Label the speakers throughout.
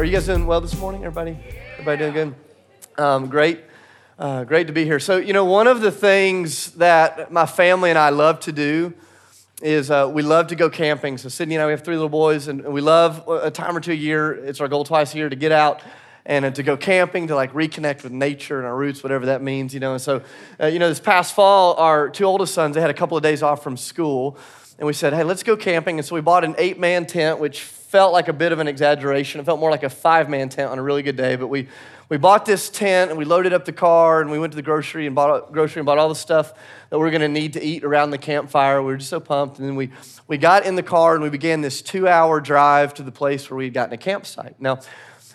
Speaker 1: Are you guys doing well this morning, everybody? Everybody doing good? Um, great. Uh, great to be here. So, you know, one of the things that my family and I love to do is uh, we love to go camping. So, Sydney and I, we have three little boys, and we love a time or two a year. It's our goal twice a year to get out and uh, to go camping, to like reconnect with nature and our roots, whatever that means, you know. And so, uh, you know, this past fall, our two oldest sons, they had a couple of days off from school, and we said, hey, let's go camping. And so we bought an eight man tent, which felt like a bit of an exaggeration. It felt more like a five man tent on a really good day, but we, we bought this tent and we loaded up the car and we went to the grocery and bought grocery and bought all the stuff that we are going to need to eat around the campfire. We were just so pumped. And then we, we got in the car and we began this two hour drive to the place where we had gotten a campsite. Now,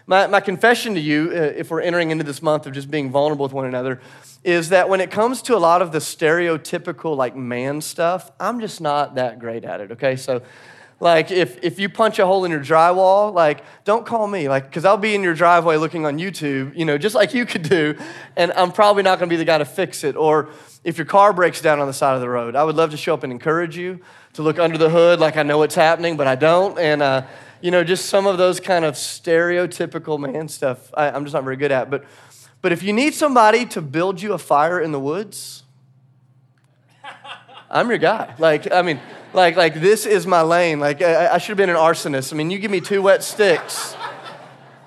Speaker 1: my, my confession to you, uh, if we're entering into this month of just being vulnerable with one another, is that when it comes to a lot of the stereotypical like man stuff, I'm just not that great at it, okay? So like if, if you punch a hole in your drywall, like don't call me, like because I'll be in your driveway looking on YouTube, you know, just like you could do, and I'm probably not going to be the guy to fix it. Or if your car breaks down on the side of the road, I would love to show up and encourage you to look under the hood, like I know what's happening, but I don't, and uh, you know, just some of those kind of stereotypical man stuff. I, I'm just not very good at, but but if you need somebody to build you a fire in the woods, I'm your guy. Like, I mean, like, like this is my lane. Like, I, I should have been an arsonist. I mean, you give me two wet sticks.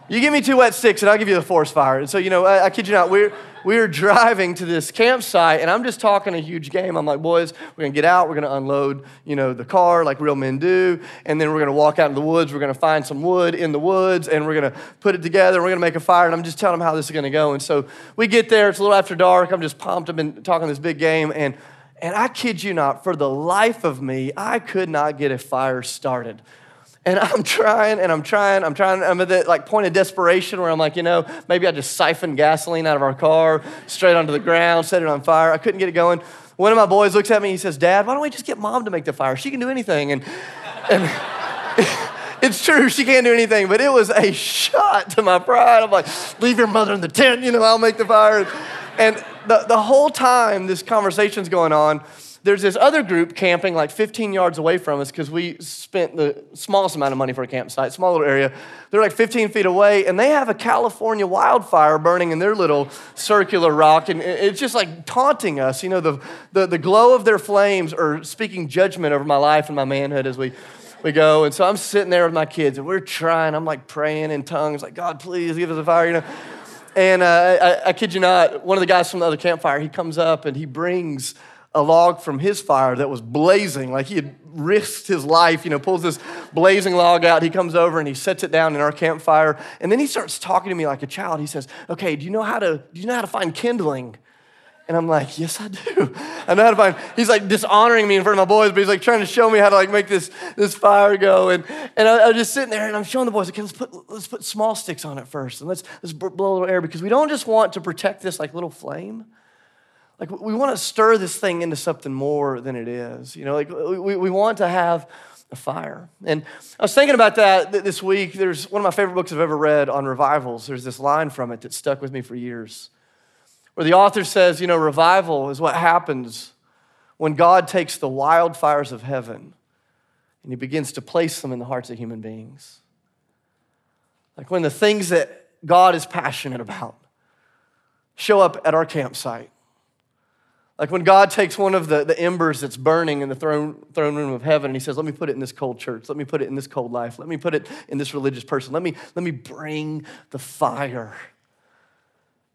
Speaker 1: You give me two wet sticks, and I'll give you the forest fire. And so, you know, I, I kid you not, we're, we're driving to this campsite, and I'm just talking a huge game. I'm like, boys, we're gonna get out, we're gonna unload, you know, the car like real men do, and then we're gonna walk out in the woods, we're gonna find some wood in the woods, and we're gonna put it together, we're gonna make a fire, and I'm just telling them how this is gonna go. And so we get there, it's a little after dark, I'm just pumped, I've been talking this big game, and and I kid you not, for the life of me, I could not get a fire started. And I'm trying and I'm trying, I'm trying, I'm at that like point of desperation where I'm like, you know, maybe I just siphon gasoline out of our car straight onto the ground, set it on fire. I couldn't get it going. One of my boys looks at me, he says, Dad, why don't we just get mom to make the fire? She can do anything. And, and it's true, she can't do anything, but it was a shot to my pride. I'm like, leave your mother in the tent, you know, I'll make the fire. And the, the whole time this conversation's going on, there's this other group camping like 15 yards away from us because we spent the smallest amount of money for a campsite, small little area. They're like 15 feet away, and they have a California wildfire burning in their little circular rock, and it's just like taunting us. You know, the, the, the glow of their flames are speaking judgment over my life and my manhood as we we go. And so I'm sitting there with my kids and we're trying. I'm like praying in tongues, like, God, please give us a fire, you know. And uh, I, I kid you not, one of the guys from the other campfire, he comes up and he brings a log from his fire that was blazing, like he had risked his life, you know, pulls this blazing log out. He comes over and he sets it down in our campfire. And then he starts talking to me like a child. He says, Okay, do you know how to, do you know how to find kindling? And I'm like, yes, I do. I know how to find. He's like dishonoring me in front of my boys, but he's like trying to show me how to like make this, this fire go. And, and I, I just sitting there and I'm showing the boys, okay, let's put, let's put small sticks on it first. And let's, let's blow a little air because we don't just want to protect this like little flame. Like we want to stir this thing into something more than it is. You know, like we, we want to have a fire. And I was thinking about that this week. There's one of my favorite books I've ever read on revivals. There's this line from it that stuck with me for years where the author says, you know, revival is what happens when God takes the wildfires of heaven and he begins to place them in the hearts of human beings. Like when the things that God is passionate about show up at our campsite. Like when God takes one of the, the embers that's burning in the throne, throne room of heaven and he says, Let me put it in this cold church. Let me put it in this cold life. Let me put it in this religious person. Let me, let me bring the fire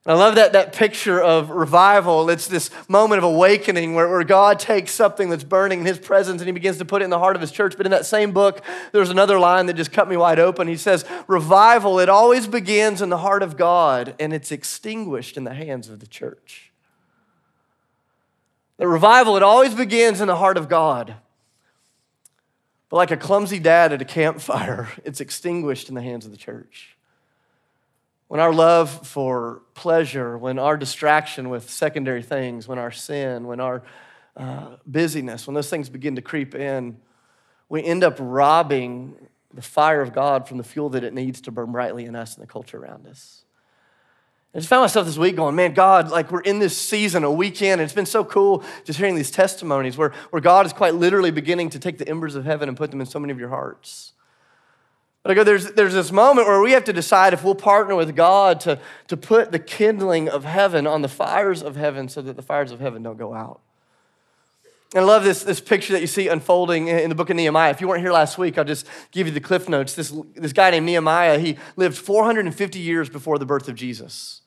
Speaker 1: I love that, that picture of revival. It's this moment of awakening where, where God takes something that's burning in his presence and he begins to put it in the heart of his church. But in that same book, there's another line that just cut me wide open. He says, Revival, it always begins in the heart of God and it's extinguished in the hands of the church. The revival, it always begins in the heart of God. But like a clumsy dad at a campfire, it's extinguished in the hands of the church when our love for pleasure, when our distraction with secondary things, when our sin, when our uh, busyness, when those things begin to creep in, we end up robbing the fire of God from the fuel that it needs to burn brightly in us and the culture around us. I just found myself this week going, man, God, like we're in this season, a weekend, and it's been so cool just hearing these testimonies where, where God is quite literally beginning to take the embers of heaven and put them in so many of your hearts. But I go, there's, there's this moment where we have to decide if we'll partner with God to, to put the kindling of heaven on the fires of heaven so that the fires of heaven don't go out. And I love this, this picture that you see unfolding in the book of Nehemiah. If you weren't here last week, I'll just give you the cliff notes. This, this guy named Nehemiah, he lived 450 years before the birth of Jesus.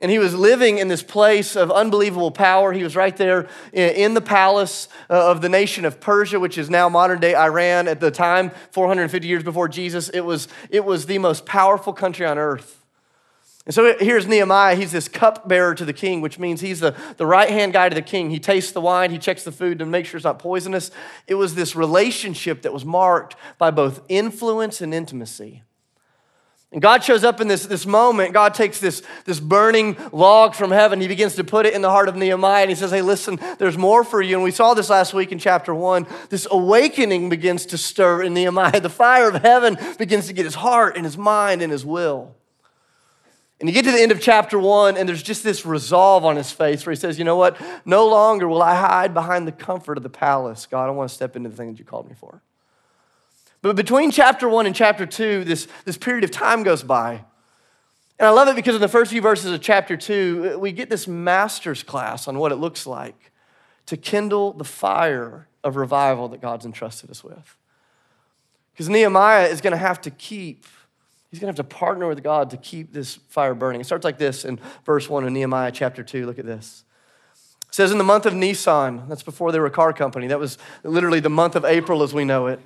Speaker 1: And he was living in this place of unbelievable power. He was right there in the palace uh, of the nation of Persia, which is now modern day Iran. At the time, 450 years before Jesus, it was, it was the most powerful country on earth. And so here's Nehemiah. He's this cupbearer to the king, which means he's the, the right hand guy to the king. He tastes the wine, he checks the food to make sure it's not poisonous. It was this relationship that was marked by both influence and intimacy. And God shows up in this, this moment. God takes this, this burning log from heaven. He begins to put it in the heart of Nehemiah. And he says, Hey, listen, there's more for you. And we saw this last week in chapter one. This awakening begins to stir in Nehemiah. The fire of heaven begins to get his heart and his mind and his will. And you get to the end of chapter one, and there's just this resolve on his face where he says, You know what? No longer will I hide behind the comfort of the palace. God, I want to step into the thing that you called me for. But between chapter one and chapter two, this, this period of time goes by. And I love it because in the first few verses of chapter two, we get this master's class on what it looks like to kindle the fire of revival that God's entrusted us with. Because Nehemiah is going to have to keep, he's going to have to partner with God to keep this fire burning. It starts like this in verse 1 of Nehemiah chapter 2. Look at this. It says, In the month of Nisan, that's before they were a car company, that was literally the month of April as we know it.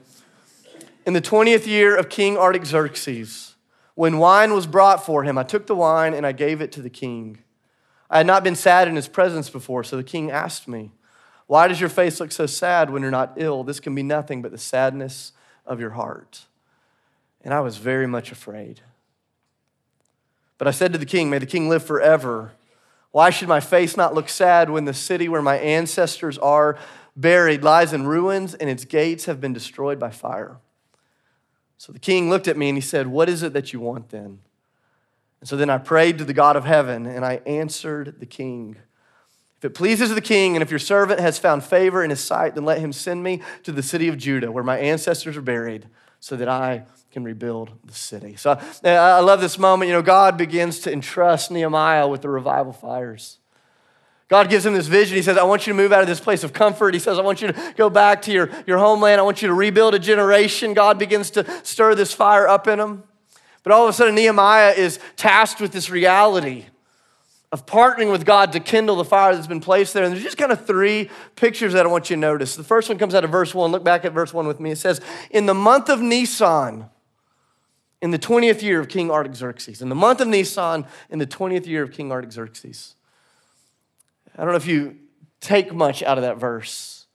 Speaker 1: In the 20th year of King Artaxerxes, when wine was brought for him, I took the wine and I gave it to the king. I had not been sad in his presence before, so the king asked me, Why does your face look so sad when you're not ill? This can be nothing but the sadness of your heart. And I was very much afraid. But I said to the king, May the king live forever. Why should my face not look sad when the city where my ancestors are buried lies in ruins and its gates have been destroyed by fire? So the king looked at me and he said, What is it that you want then? And so then I prayed to the God of heaven and I answered the king. If it pleases the king and if your servant has found favor in his sight, then let him send me to the city of Judah where my ancestors are buried so that I can rebuild the city. So uh, I love this moment. You know, God begins to entrust Nehemiah with the revival fires. God gives him this vision. He says, I want you to move out of this place of comfort. He says, I want you to go back to your, your homeland. I want you to rebuild a generation. God begins to stir this fire up in him. But all of a sudden, Nehemiah is tasked with this reality of partnering with God to kindle the fire that's been placed there. And there's just kind of three pictures that I want you to notice. The first one comes out of verse one. Look back at verse one with me. It says, In the month of Nisan, in the 20th year of King Artaxerxes, in the month of Nisan, in the 20th year of King Artaxerxes. I don't know if you take much out of that verse,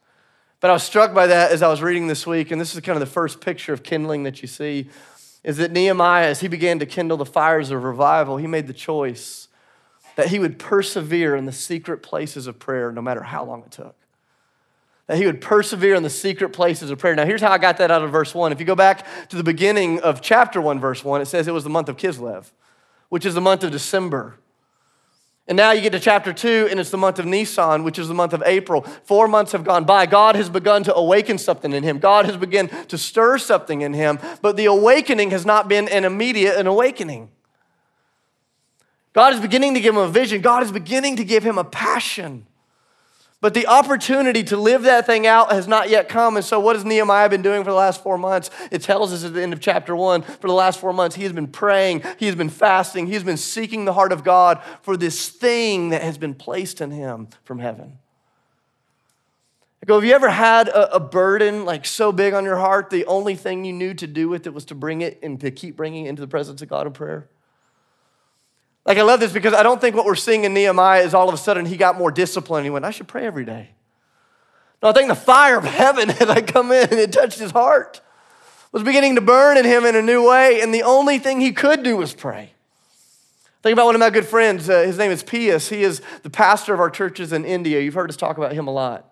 Speaker 1: but I was struck by that as I was reading this week, and this is kind of the first picture of kindling that you see, is that Nehemiah, as he began to kindle the fires of revival, he made the choice that he would persevere in the secret places of prayer no matter how long it took. That he would persevere in the secret places of prayer. Now, here's how I got that out of verse one. If you go back to the beginning of chapter one, verse one, it says it was the month of Kislev, which is the month of December. And now you get to chapter two, and it's the month of Nisan, which is the month of April. Four months have gone by. God has begun to awaken something in him. God has begun to stir something in him, but the awakening has not been an immediate an awakening. God is beginning to give him a vision. God is beginning to give him a passion. But the opportunity to live that thing out has not yet come. And so, what has Nehemiah been doing for the last four months? It tells us at the end of chapter one for the last four months, he has been praying, he has been fasting, he has been seeking the heart of God for this thing that has been placed in him from heaven. I go, have you ever had a, a burden like so big on your heart, the only thing you knew to do with it was to bring it and to keep bringing it into the presence of God in prayer? Like, I love this because I don't think what we're seeing in Nehemiah is all of a sudden he got more disciplined. He went, I should pray every day. No, I think the fire of heaven had like come in and it touched his heart, was beginning to burn in him in a new way. And the only thing he could do was pray. Think about one of my good friends. Uh, his name is Pius. He is the pastor of our churches in India. You've heard us talk about him a lot.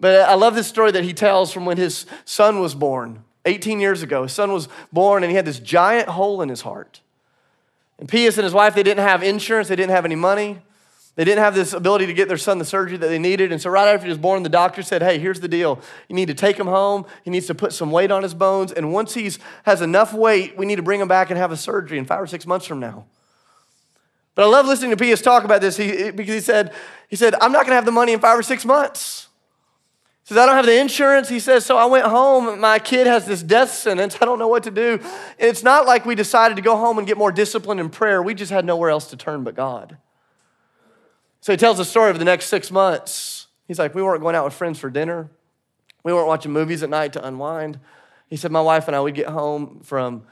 Speaker 1: But I love this story that he tells from when his son was born 18 years ago. His son was born and he had this giant hole in his heart. And Pius and his wife, they didn't have insurance, they didn't have any money. They didn't have this ability to get their son the surgery that they needed. And so, right after he was born, the doctor said, Hey, here's the deal. You need to take him home. He needs to put some weight on his bones. And once he has enough weight, we need to bring him back and have a surgery in five or six months from now. But I love listening to Pius talk about this he, because he said, he said, I'm not going to have the money in five or six months. Says, I don't have the insurance. He says, so I went home. My kid has this death sentence. I don't know what to do. It's not like we decided to go home and get more discipline in prayer. We just had nowhere else to turn but God. So he tells the story of the next six months. He's like, we weren't going out with friends for dinner. We weren't watching movies at night to unwind. He said, my wife and I would get home from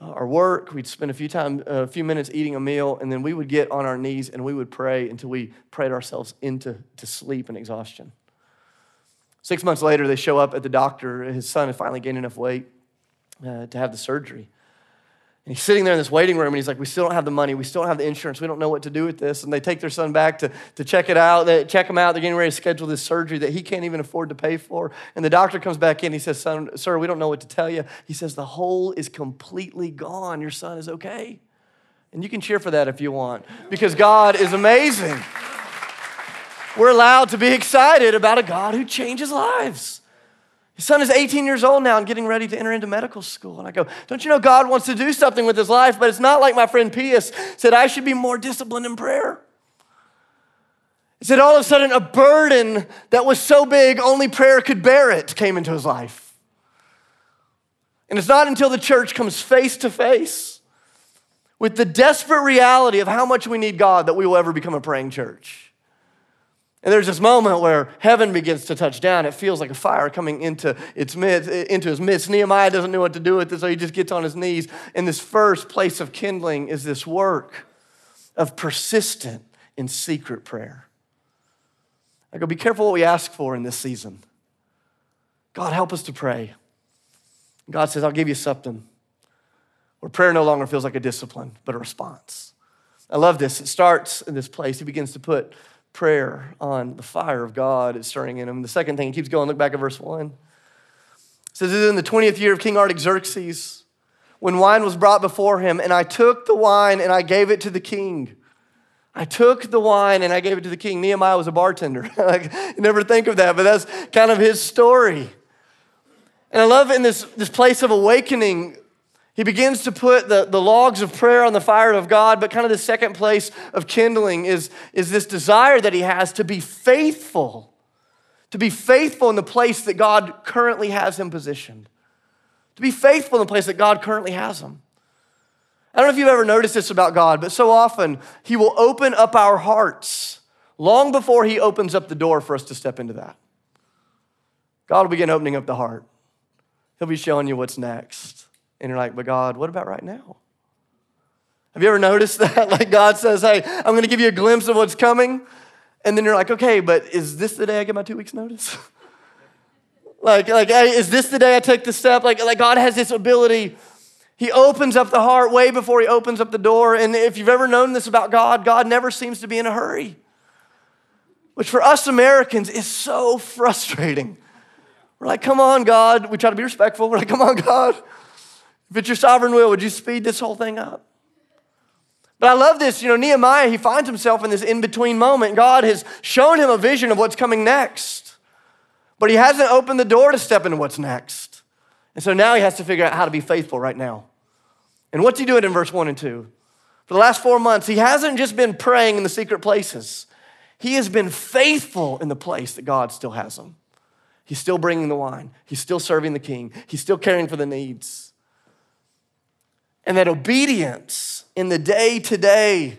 Speaker 1: uh, our work. We'd spend a few time, a few minutes eating a meal, and then we would get on our knees and we would pray until we prayed ourselves into to sleep and exhaustion. Six months later, they show up at the doctor. His son had finally gained enough weight uh, to have the surgery. And he's sitting there in this waiting room and he's like, We still don't have the money. We still don't have the insurance. We don't know what to do with this. And they take their son back to, to check it out. They check him out. They're getting ready to schedule this surgery that he can't even afford to pay for. And the doctor comes back in. He says, son, Sir, we don't know what to tell you. He says, The hole is completely gone. Your son is okay. And you can cheer for that if you want because God is amazing. We're allowed to be excited about a God who changes lives. His son is 18 years old now and getting ready to enter into medical school. And I go, Don't you know God wants to do something with his life? But it's not like my friend Pius said, I should be more disciplined in prayer. He said, All of a sudden, a burden that was so big, only prayer could bear it came into his life. And it's not until the church comes face to face with the desperate reality of how much we need God that we will ever become a praying church. And there's this moment where heaven begins to touch down. It feels like a fire coming into its midst, into his midst. Nehemiah doesn't know what to do with it, so he just gets on his knees. And this first place of kindling is this work of persistent and secret prayer. I go, be careful what we ask for in this season. God, help us to pray. God says, I'll give you something where prayer no longer feels like a discipline, but a response. I love this. It starts in this place. He begins to put prayer on the fire of God is stirring in him. The second thing, he keeps going, look back at verse 1. It says, It is in the 20th year of King Artaxerxes, when wine was brought before him, and I took the wine and I gave it to the king. I took the wine and I gave it to the king. Nehemiah was a bartender. like, you never think of that, but that's kind of his story. And I love in this, this place of awakening, he begins to put the, the logs of prayer on the fire of God, but kind of the second place of kindling is, is this desire that he has to be faithful, to be faithful in the place that God currently has him positioned, to be faithful in the place that God currently has him. I don't know if you've ever noticed this about God, but so often he will open up our hearts long before he opens up the door for us to step into that. God will begin opening up the heart, he'll be showing you what's next. And you're like, but God, what about right now? Have you ever noticed that? Like God says, hey, I'm going to give you a glimpse of what's coming. And then you're like, okay, but is this the day I get my two weeks notice? like, like, hey, is this the day I take the step? Like, like God has this ability. He opens up the heart way before he opens up the door. And if you've ever known this about God, God never seems to be in a hurry, which for us Americans is so frustrating. We're like, come on, God. We try to be respectful. We're like, come on, God. If it's your sovereign will, would you speed this whole thing up? But I love this. You know, Nehemiah, he finds himself in this in between moment. God has shown him a vision of what's coming next, but he hasn't opened the door to step into what's next. And so now he has to figure out how to be faithful right now. And what's he doing in verse 1 and 2? For the last four months, he hasn't just been praying in the secret places, he has been faithful in the place that God still has him. He's still bringing the wine, he's still serving the king, he's still caring for the needs. And that obedience in the day to day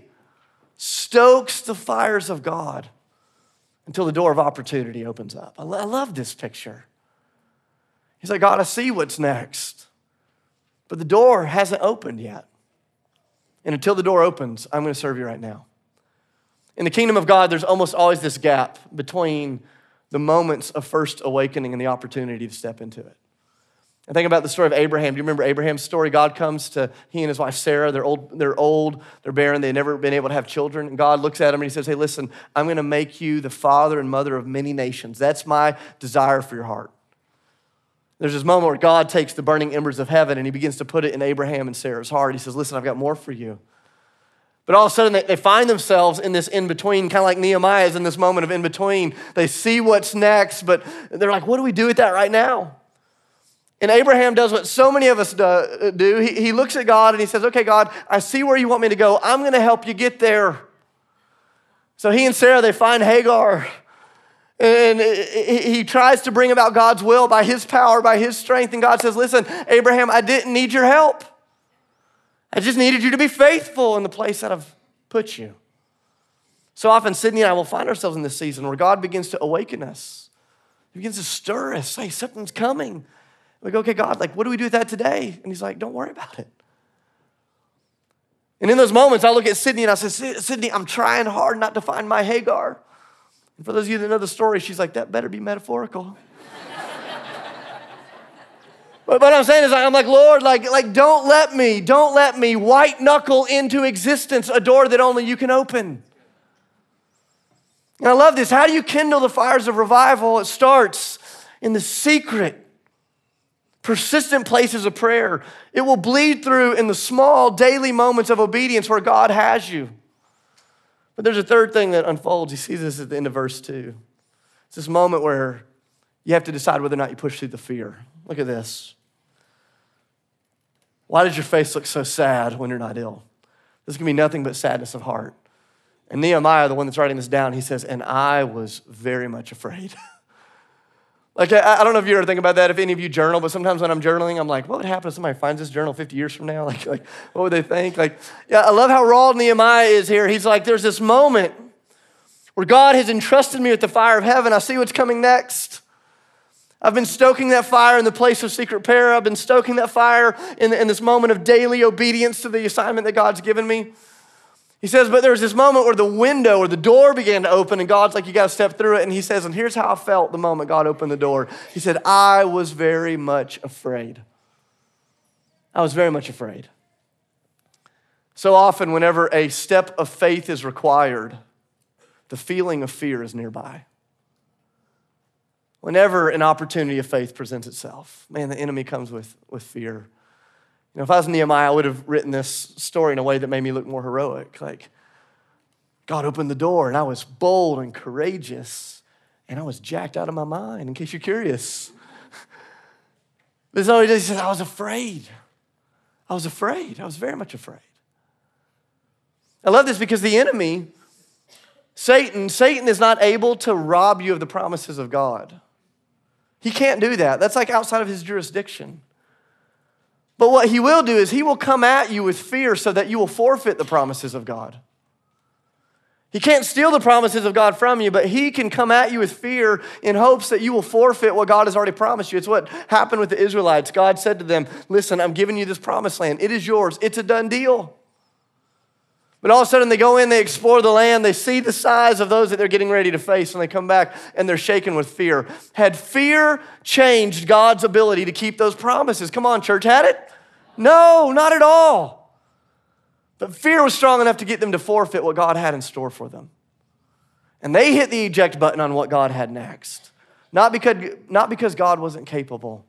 Speaker 1: stokes the fires of God until the door of opportunity opens up. I love this picture. He's like, God, I see what's next, but the door hasn't opened yet. And until the door opens, I'm going to serve you right now. In the kingdom of God, there's almost always this gap between the moments of first awakening and the opportunity to step into it. I think about the story of Abraham. Do you remember Abraham's story? God comes to he and his wife Sarah. They're old, they're old, they're barren, they've never been able to have children. And God looks at him and he says, Hey, listen, I'm going to make you the father and mother of many nations. That's my desire for your heart. There's this moment where God takes the burning embers of heaven and he begins to put it in Abraham and Sarah's heart. He says, Listen, I've got more for you. But all of a sudden, they, they find themselves in this in between, kind of like Nehemiah is in this moment of in between. They see what's next, but they're like, what do we do with that right now? And Abraham does what so many of us do. He, he looks at God and he says, Okay, God, I see where you want me to go. I'm going to help you get there. So he and Sarah, they find Hagar. And he tries to bring about God's will by his power, by his strength. And God says, Listen, Abraham, I didn't need your help. I just needed you to be faithful in the place that I've put you. So often, Sydney and I will find ourselves in this season where God begins to awaken us. He begins to stir us, say, Something's coming. Go, Okay, God, like, what do we do with that today? And He's like, Don't worry about it. And in those moments, I look at Sydney and I say, Sydney, I'm trying hard not to find my Hagar. And for those of you that know the story, she's like, That better be metaphorical. But what I'm saying is, I'm like, Lord, like, like, don't let me, don't let me white knuckle into existence a door that only you can open. And I love this. How do you kindle the fires of revival? It starts in the secret, persistent places of prayer. It will bleed through in the small daily moments of obedience where God has you. But there's a third thing that unfolds. You see this at the end of verse 2. It's this moment where you have to decide whether or not you push through the fear. Look at this. Why does your face look so sad when you're not ill? This can be nothing but sadness of heart. And Nehemiah, the one that's writing this down, he says, And I was very much afraid. like, I, I, don't know if you ever think about that, if any of you journal, but sometimes when I'm journaling, I'm like, what would happen if somebody finds this journal 50 years from now? Like, like what would they think? Like, yeah, I love how raw Nehemiah is here. He's like, there's this moment where God has entrusted me with the fire of heaven. I see what's coming next. I've been stoking that fire in the place of secret prayer. I've been stoking that fire in, in this moment of daily obedience to the assignment that God's given me. He says, but there was this moment where the window or the door began to open, and God's like, you got to step through it. And he says, and here's how I felt the moment God opened the door. He said, I was very much afraid. I was very much afraid. So often, whenever a step of faith is required, the feeling of fear is nearby whenever an opportunity of faith presents itself, man, the enemy comes with, with fear. You know, if I was Nehemiah, I would have written this story in a way that made me look more heroic. Like, God opened the door, and I was bold and courageous, and I was jacked out of my mind, in case you're curious. but all he said, I was afraid. I was afraid. I was very much afraid. I love this because the enemy, Satan, Satan is not able to rob you of the promises of God. He can't do that. That's like outside of his jurisdiction. But what he will do is he will come at you with fear so that you will forfeit the promises of God. He can't steal the promises of God from you, but he can come at you with fear in hopes that you will forfeit what God has already promised you. It's what happened with the Israelites. God said to them, Listen, I'm giving you this promised land. It is yours, it's a done deal. But all of a sudden, they go in, they explore the land, they see the size of those that they're getting ready to face, and they come back and they're shaken with fear. Had fear changed God's ability to keep those promises? Come on, church, had it? No, not at all. But fear was strong enough to get them to forfeit what God had in store for them. And they hit the eject button on what God had next. Not because, not because God wasn't capable,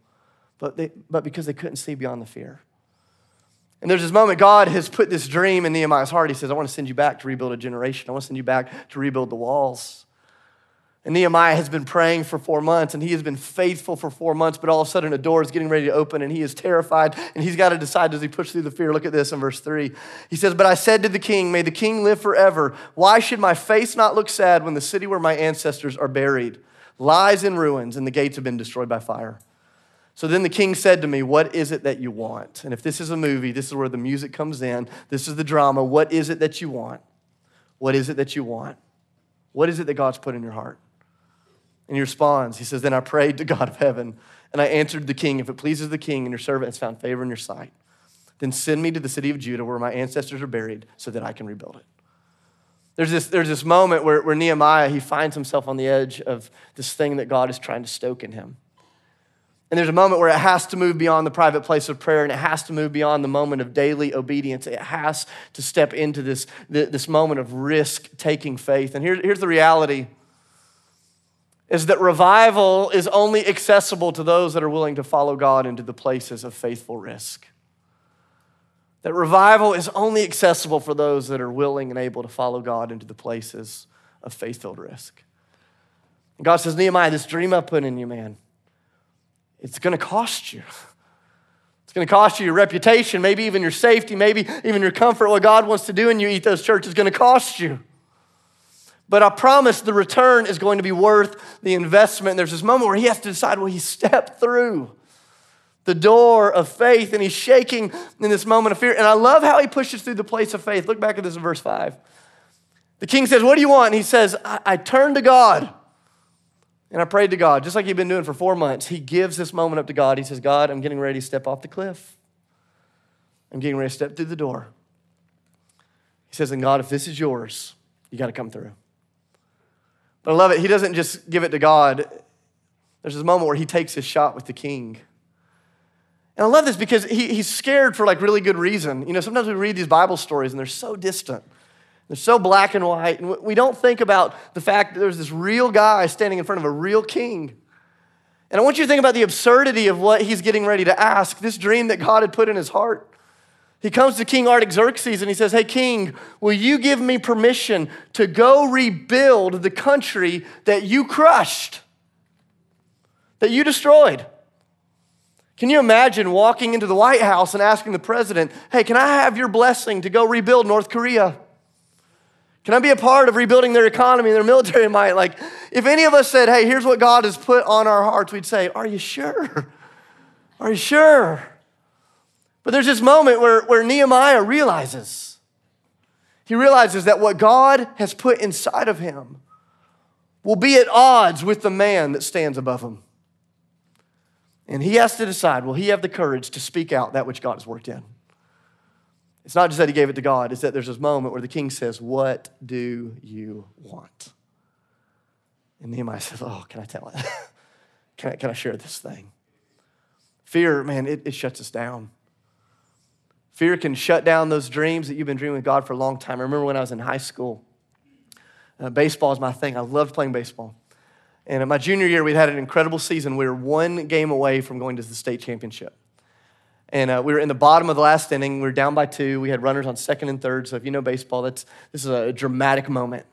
Speaker 1: but, they, but because they couldn't see beyond the fear. And there's this moment, God has put this dream in Nehemiah's heart. He says, I want to send you back to rebuild a generation. I want to send you back to rebuild the walls. And Nehemiah has been praying for four months and he has been faithful for four months, but all of a sudden a door is getting ready to open and he is terrified and he's got to decide does he push through the fear? Look at this in verse three. He says, But I said to the king, May the king live forever. Why should my face not look sad when the city where my ancestors are buried lies in ruins and the gates have been destroyed by fire? So then the king said to me, What is it that you want? And if this is a movie, this is where the music comes in. This is the drama. What is it that you want? What is it that you want? What is it that God's put in your heart? And he responds, He says, Then I prayed to God of heaven, and I answered the king, If it pleases the king and your servant has found favor in your sight, then send me to the city of Judah where my ancestors are buried so that I can rebuild it. There's this, there's this moment where, where Nehemiah, he finds himself on the edge of this thing that God is trying to stoke in him. And there's a moment where it has to move beyond the private place of prayer and it has to move beyond the moment of daily obedience. It has to step into this, this moment of risk taking faith. And here, here's the reality is that revival is only accessible to those that are willing to follow God into the places of faithful risk. That revival is only accessible for those that are willing and able to follow God into the places of faith filled risk. And God says, Nehemiah, this dream I put in you, man, it's going to cost you. It's going to cost you your reputation, maybe even your safety, maybe even your comfort. What God wants to do in you, Ethos Church, is going to cost you. But I promise the return is going to be worth the investment. And there's this moment where he has to decide will he step through the door of faith and he's shaking in this moment of fear. And I love how he pushes through the place of faith. Look back at this in verse 5. The king says, What do you want? And he says, I, I turned to God and I prayed to God, just like he'd been doing for four months. He gives this moment up to God. He says, God, I'm getting ready to step off the cliff. I'm getting ready to step through the door. He says, And God, if this is yours, you got to come through. But I love it. He doesn't just give it to God. There's this moment where he takes his shot with the king. And I love this because he, he's scared for like really good reason. You know, sometimes we read these Bible stories and they're so distant. They're so black and white. And we don't think about the fact that there's this real guy standing in front of a real king. And I want you to think about the absurdity of what he's getting ready to ask, this dream that God had put in his heart. He comes to King Artaxerxes and he says, Hey, king, will you give me permission to go rebuild the country that you crushed, that you destroyed? Can you imagine walking into the White House and asking the president, Hey, can I have your blessing to go rebuild North Korea? Can I be a part of rebuilding their economy and their military might? Like, if any of us said, Hey, here's what God has put on our hearts, we'd say, Are you sure? Are you sure? But there's this moment where, where Nehemiah realizes, he realizes that what God has put inside of him will be at odds with the man that stands above him. And he has to decide will he have the courage to speak out that which God has worked in? It's not just that he gave it to God, it's that there's this moment where the king says, What do you want? And Nehemiah says, Oh, can I tell it? can, I, can I share this thing? Fear, man, it, it shuts us down. Fear can shut down those dreams that you've been dreaming with God for a long time. I remember when I was in high school, uh, baseball is my thing. I loved playing baseball. And in my junior year, we'd had an incredible season. We were one game away from going to the state championship. And uh, we were in the bottom of the last inning. We were down by two. We had runners on second and third. So if you know baseball, that's, this is a dramatic moment.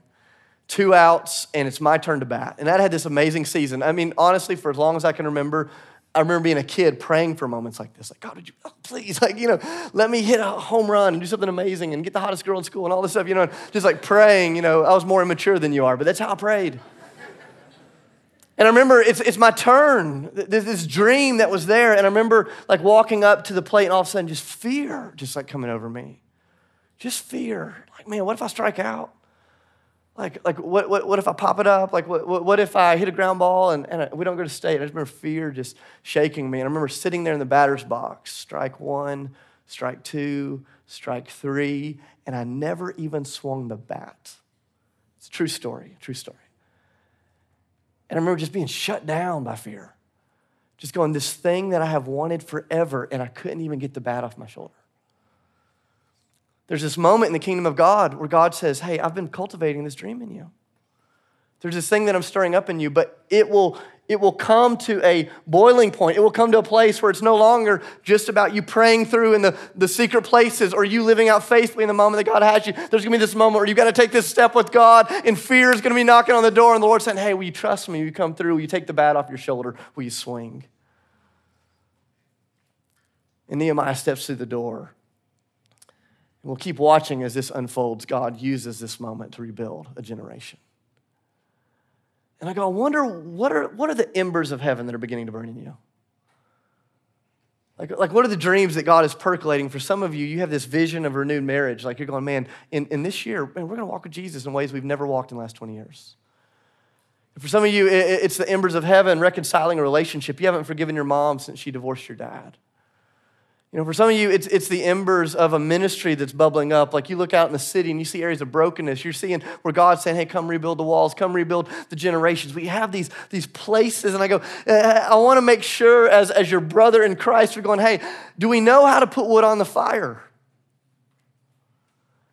Speaker 1: Two outs, and it's my turn to bat. And that had this amazing season. I mean, honestly, for as long as I can remember, I remember being a kid praying for moments like this, like, God, would you, oh, please, like, you know, let me hit a home run and do something amazing and get the hottest girl in school and all this stuff, you know, just like praying, you know, I was more immature than you are, but that's how I prayed. And I remember it's, it's my turn, this, this dream that was there. And I remember like walking up to the plate and all of a sudden just fear just like coming over me. Just fear. Like, man, what if I strike out? Like, like what, what, what if I pop it up? Like, what, what, if I hit a ground ball and, and we don't go to state? I just remember fear just shaking me. And I remember sitting there in the batter's box, strike one, strike two, strike three, and I never even swung the bat. It's a true story, true story. And I remember just being shut down by fear. Just going, this thing that I have wanted forever, and I couldn't even get the bat off my shoulder. There's this moment in the kingdom of God where God says, Hey, I've been cultivating this dream in you. There's this thing that I'm stirring up in you, but it will, it will come to a boiling point. It will come to a place where it's no longer just about you praying through in the, the secret places or you living out faithfully in the moment that God has you. There's gonna be this moment where you've got to take this step with God, and fear is gonna be knocking on the door, and the Lord saying, Hey, will you trust me? Will you come through? Will you take the bat off your shoulder? Will you swing? And Nehemiah steps through the door and we'll keep watching as this unfolds. God uses this moment to rebuild a generation. And I go, I wonder what are, what are the embers of heaven that are beginning to burn in you? Like, like, what are the dreams that God is percolating? For some of you, you have this vision of renewed marriage. Like, you're going, man, in, in this year, man, we're going to walk with Jesus in ways we've never walked in the last 20 years. For some of you, it's the embers of heaven reconciling a relationship. You haven't forgiven your mom since she divorced your dad. You know, for some of you, it's, it's the embers of a ministry that's bubbling up. Like you look out in the city and you see areas of brokenness. You're seeing where God's saying, hey, come rebuild the walls, come rebuild the generations. We have these, these places. And I go, eh, I want to make sure as, as your brother in Christ, we're going, hey, do we know how to put wood on the fire?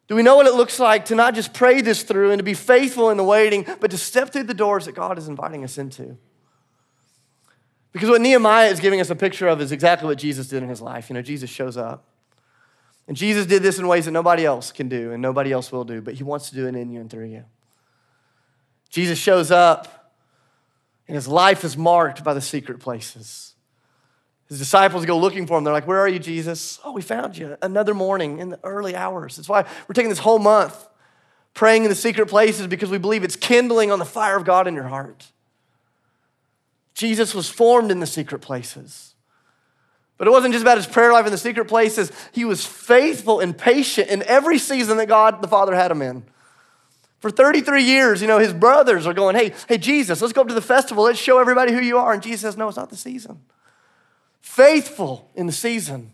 Speaker 1: Do we know what it looks like to not just pray this through and to be faithful in the waiting, but to step through the doors that God is inviting us into? Because what Nehemiah is giving us a picture of is exactly what Jesus did in his life. You know, Jesus shows up And Jesus did this in ways that nobody else can do and nobody else will do, but he wants to do it in you and through you. Jesus shows up, and his life is marked by the secret places. His disciples go looking for him. They're like, Where are you, Jesus? Oh, we found you another morning in the early hours. That's why we're taking this whole month praying in the secret places because we believe it's kindling on the fire of God in your heart. Jesus was formed in the secret places. But it wasn't just about his prayer life in the secret places. He was faithful and patient in every season that God the Father had him in. For 33 years, you know, his brothers are going, hey, hey, Jesus, let's go up to the festival. Let's show everybody who you are. And Jesus says, no, it's not the season. Faithful in the season.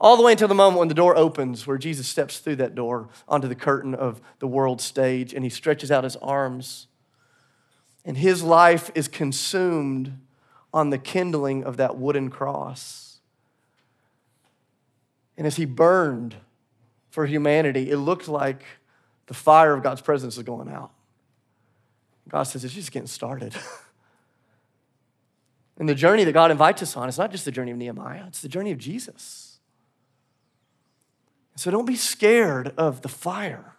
Speaker 1: All the way until the moment when the door opens, where Jesus steps through that door onto the curtain of the world stage and he stretches out his arms. And his life is consumed on the kindling of that wooden cross. And as he burned for humanity, it looked like the fire of God's presence is going out. God says, it's just getting started. and the journey that God invites us on is not just the journey of Nehemiah, it's the journey of Jesus. So don't be scared of the fire.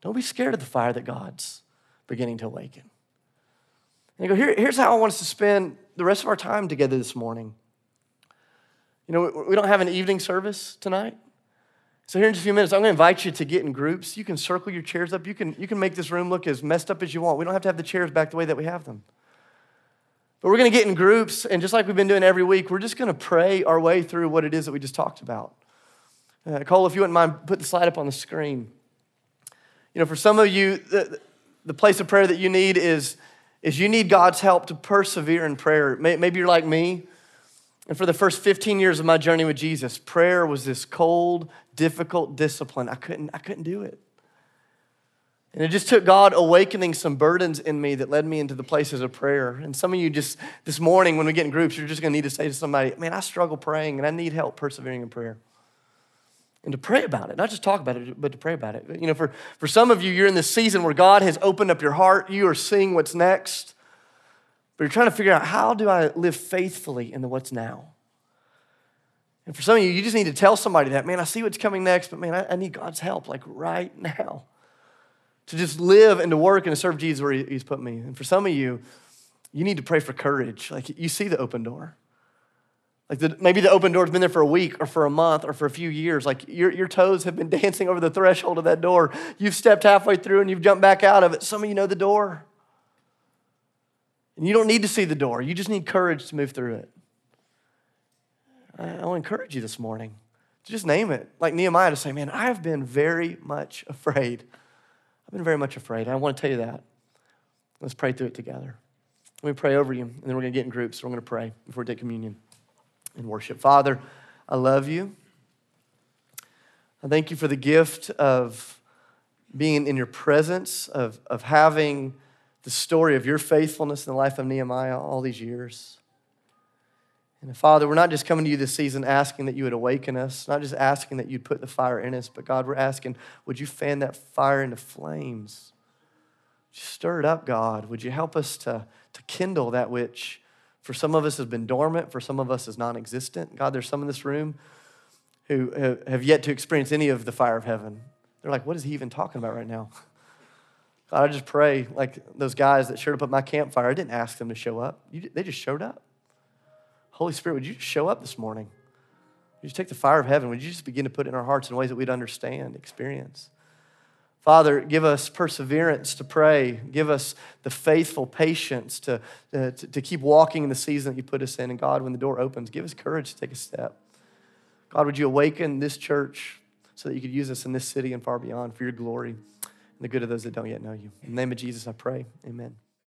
Speaker 1: Don't be scared of the fire that God's beginning to awaken. And go, Here, here's how I want us to spend the rest of our time together this morning. You know, we don't have an evening service tonight. So here in just a few minutes, I'm going to invite you to get in groups. You can circle your chairs up. You can, you can make this room look as messed up as you want. We don't have to have the chairs back the way that we have them. But we're going to get in groups, and just like we've been doing every week, we're just going to pray our way through what it is that we just talked about. Uh, Cole, if you wouldn't mind, put the slide up on the screen. You know, for some of you, the, the place of prayer that you need is is you need God's help to persevere in prayer. Maybe you're like me. And for the first 15 years of my journey with Jesus, prayer was this cold, difficult discipline. I couldn't, I couldn't do it. And it just took God awakening some burdens in me that led me into the places of prayer. And some of you just this morning, when we get in groups, you're just gonna need to say to somebody, Man, I struggle praying and I need help persevering in prayer and to pray about it, not just talk about it, but to pray about it. You know, for, for some of you, you're in this season where God has opened up your heart, you are seeing what's next, but you're trying to figure out how do I live faithfully in the what's now? And for some of you, you just need to tell somebody that, man, I see what's coming next, but man, I, I need God's help, like right now, to just live and to work and to serve Jesus where He's put me. And for some of you, you need to pray for courage. Like you see the open door. Like the, maybe the open door's been there for a week or for a month or for a few years. Like your, your toes have been dancing over the threshold of that door. You've stepped halfway through and you've jumped back out of it. Some of you know the door. And you don't need to see the door, you just need courage to move through it. I, I want to encourage you this morning to just name it. Like Nehemiah to say, man, I have been very much afraid. I've been very much afraid. I want to tell you that. Let's pray through it together. Let me pray over you, and then we're going to get in groups. So we're going to pray before we take communion in worship. Father, I love you. I thank you for the gift of being in your presence, of, of having the story of your faithfulness in the life of Nehemiah all these years. And Father, we're not just coming to you this season asking that you would awaken us, not just asking that you'd put the fire in us, but God, we're asking, would you fan that fire into flames? Stir it up, God. Would you help us to, to kindle that which for some of us has been dormant, for some of us is non existent. God, there's some in this room who have yet to experience any of the fire of heaven. They're like, what is he even talking about right now? God, I just pray, like those guys that showed up at my campfire, I didn't ask them to show up. You, they just showed up. Holy Spirit, would you just show up this morning? Would you just take the fire of heaven? Would you just begin to put in our hearts in ways that we'd understand, experience? Father, give us perseverance to pray. Give us the faithful patience to, uh, to, to, keep walking in the season that you put us in. And God, when the door opens, give us courage to take a step. God, would you awaken this church so that you could use us in this city and far beyond for your glory and the good of those that don't yet know you. In the name of Jesus, I pray. Amen.